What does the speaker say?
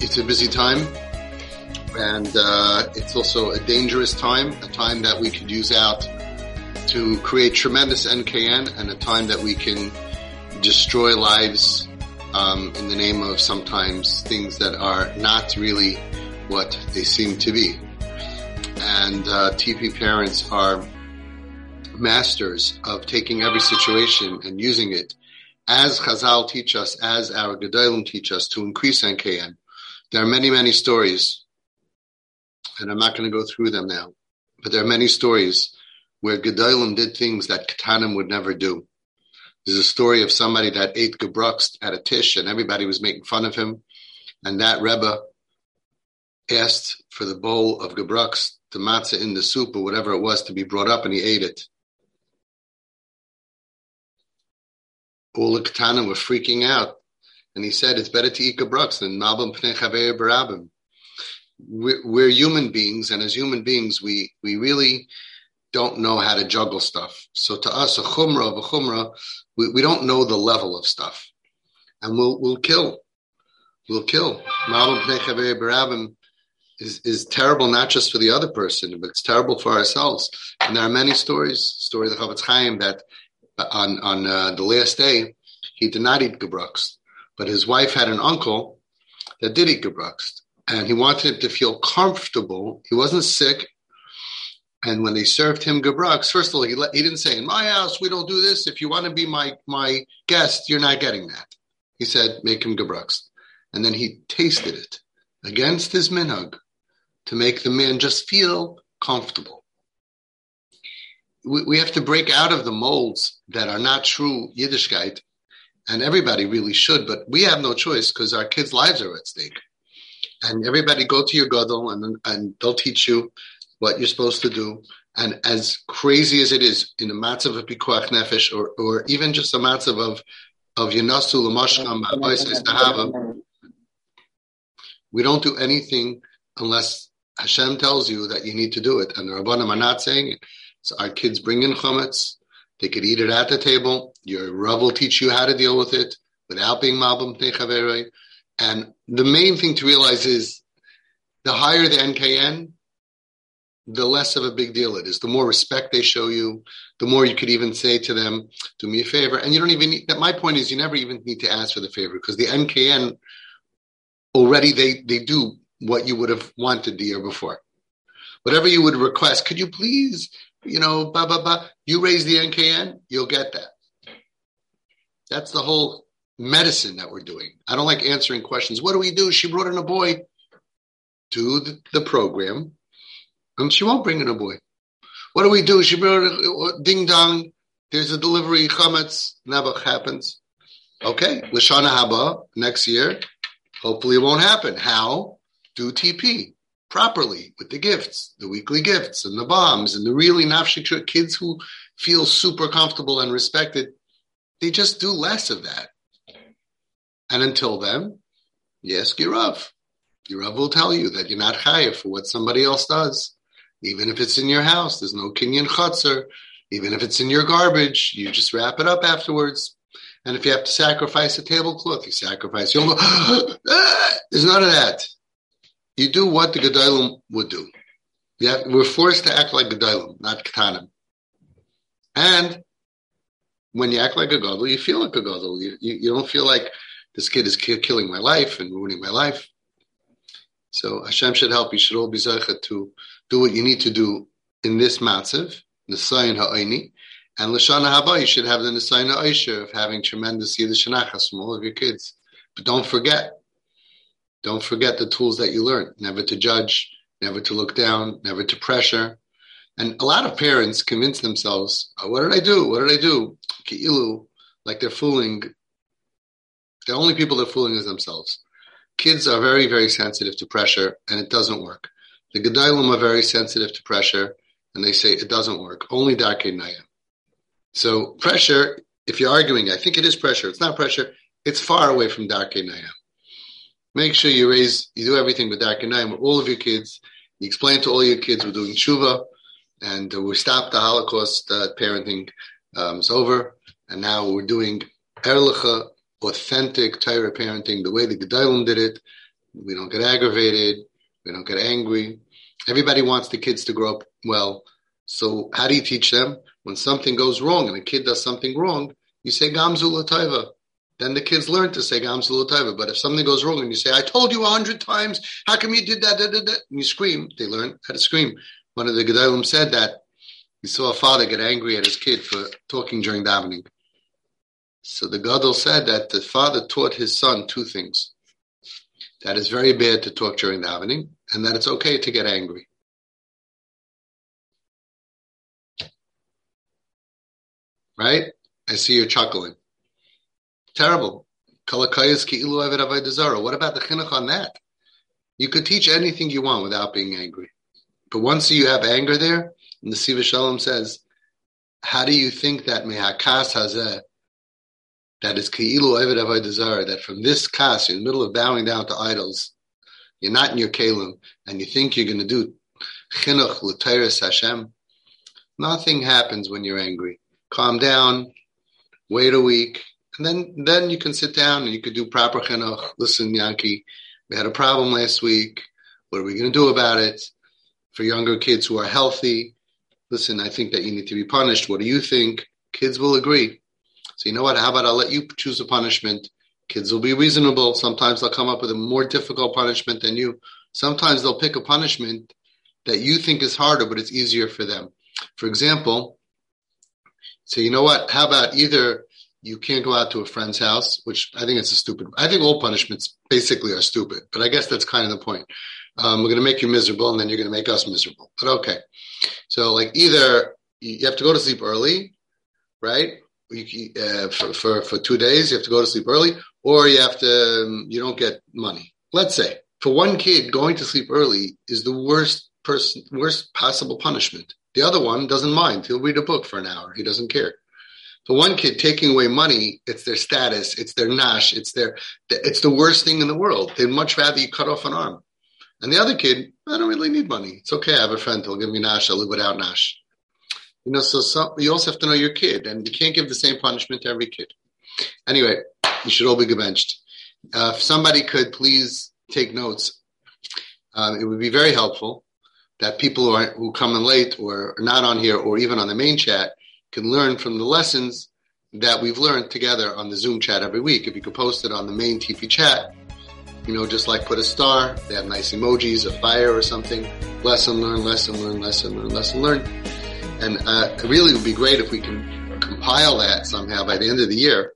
it's a busy time and uh, it's also a dangerous time, a time that we could use out to create tremendous NKN and a time that we can destroy lives um, in the name of sometimes things that are not really what they seem to be. And uh, TP parents are masters of taking every situation and using it as Chazal teach us, as our Gedolim teach us to increase NKN. There are many, many stories and I'm not going to go through them now, but there are many stories where Gedolim did things that Katanim would never do. There's a story of somebody that ate gebrux at a tish and everybody was making fun of him. And that Rebbe asked for the bowl of gebrux, the matzah in the soup or whatever it was to be brought up and he ate it. All the Katanim were freaking out. And he said, it's better to eat gebrux than malbim pnei chaver barabim we're, human beings, and as human beings, we we really don't know how to juggle stuff. So to us, a chumrah of a chumrah, we, we don't know the level of stuff, and we'll we'll kill, we'll kill. Malbim pnei chaver barabim Is, is terrible not just for the other person, but it's terrible for ourselves. And there are many stories. Story of the Chofetz Chaim that on on uh, the last day he did not eat gebrux, but his wife had an uncle that did eat gebrux, and he wanted him to feel comfortable. He wasn't sick. And when they served him gebrux, first of all, he, let, he didn't say, in my house, we don't do this. If you want to be my, my guest, you're not getting that. He said, make him gebrux. And then he tasted it against his minhag to make the man just feel comfortable. We have to break out of the molds that are not true Yiddishkeit, and everybody really should, but we have no choice because our kids' lives are at stake and everybody go to your gadol and and they'll teach you what you're supposed to do. And as crazy as it is in a matzav of pikuach nefesh, or or even just a matzav of of yinasu l'mashkam we don't do anything unless Hashem tells you that you need to do it. And the rabbanim are not saying it. So our kids bring in chametz. They could eat it at the table. Your Rav will teach you how to deal with it without being malbim techaverei. And the main thing to realize is the higher the NKN, the less of a big deal it is. The more respect they show you, the more you could even say to them, do me a favor. And you don't even need, that my point is you never even need to ask for the favor because the NKN already they, they do what you would have wanted the year before. Whatever you would request, could you please, you know, blah, blah, blah, you raise the NKN, you'll get that. That's the whole medicine that we're doing. I don't like answering questions. What do we do? She brought in a boy. Do the, the program, and she won't bring in a boy. What do we do? She brought a uh, ding dong. There's a delivery. Chametz never happens. Okay, Lashana Haba next year. Hopefully, it won't happen. How? Do TP properly with the gifts, the weekly gifts, and the bombs, and the really nafshik kids who feel super comfortable and respected. They just do less of that. And until then, yes, Girav. Girav will tell you that you're not chayiv for what somebody else does. Even if it's in your house, there's no kinyan chutzner. Even if it's in your garbage, you just wrap it up afterwards. And if you have to sacrifice a tablecloth, you sacrifice. You don't go, there's none of that. You do what the Gedolim would do. We're forced to act like Gedolim, not Katanim. And when you act like a Gadol, you feel like a Gadol. You, you, you don't feel like this kid is killing my life and ruining my life. So Hashem should help. You should all be zeichet to do what you need to do in this matzav, Nisayin Ha'ayni, and Lashana Haba, you should have the Nisayin Ha'aysher of having tremendous Yiddish from all of your kids. But don't forget, don't forget the tools that you learned. Never to judge, never to look down, never to pressure. And a lot of parents convince themselves, oh, what did I do? What did I do? Ki'ilu, like they're fooling the only people they're fooling is themselves. Kids are very, very sensitive to pressure, and it doesn't work. The Gedolim are very sensitive to pressure, and they say it doesn't work. Only Darkei Noam. So pressure, if you're arguing, I think it is pressure. It's not pressure. It's far away from Darkei Noam. Make sure you raise, you do everything with Darkei Noam with all of your kids. You explain to all your kids we're doing tshuva, and we stopped the Holocaust uh, parenting. Um, it's over, and now we're doing Erlicha authentic Torah parenting, the way the Gedolim did it, We don't get aggravated. We don't get angry. Everybody wants the kids to grow up well. So how do you teach them? When something goes wrong and a kid does something wrong, you say Gamzu Lataiva. Then the kids learn to say Gamzu Lataiva. But if something goes wrong and you say, I told you a hundred times, how come you did that, that, that, that? And you scream, they learn how to scream. One of the Gedolim said that he saw a father get angry at his kid for talking during davening. So the Gadol said that the father taught his son two things. That it's very bad to talk during davening, and that it's okay to get angry. Right? I see you're chuckling. Terrible. What about the chinuch on that? You could teach anything you want without being angry. But once you have anger there, and the Siva Shalom says, how do you think that mehakas hazeh, that is ki'ilu eved avodah that from this kas, in the middle of bowing down to idols, you're not in your kalim, and you think you're going to do chinuch l'teiris Hashem, nothing happens when you're angry. Calm down, wait a week, and then then you can sit down and you could do proper chinuch. Listen, Yankee, we had a problem last week. What are we going to do about it? For younger kids who are healthy, listen, I think that you need to be punished. What do you think? Kids will agree. So you know what? How about I'll let you choose a punishment? Kids will be reasonable. Sometimes they'll come up with a more difficult punishment than you. Sometimes they'll pick a punishment that you think is harder, but it's easier for them. For example, say, you know what? How about either you can't go out to a friend's house, which I think it's a stupid. I think all punishments basically are stupid, but I guess that's kind of the point. Um, we're going to make you miserable, and then you're going to make us miserable. But okay, so like either you have to go to sleep early, right? You, uh, for, for for two days, you have to go to sleep early, or you have to um, you don't get money. Let's say for one kid, going to sleep early is the worst person, worst possible punishment. The other one doesn't mind; he'll read a book for an hour. He doesn't care. For one kid, taking away money, it's their status, it's their nash, it's their, it's the worst thing in the world. They'd much rather you cut off an arm. And the other kid, I don't really need money. It's okay. I have a friend who'll give me nash. I'll live without nash. You know, so you also have to know your kid, and you can't give the same punishment to every kid. Anyway, you should all be gebenched. Uh, if somebody could please take notes, um, it would be very helpful that people who, are, who come in late or not on here or even on the main chat can learn from the lessons that we've learned together on the Zoom chat every week. If you could post it on the main TP chat, you know, just like put a star, they have nice emojis, a fire or something. Lesson learn, lesson learn, lesson learn, lesson learn. And uh, it really would be great if we can compile that somehow by the end of the year.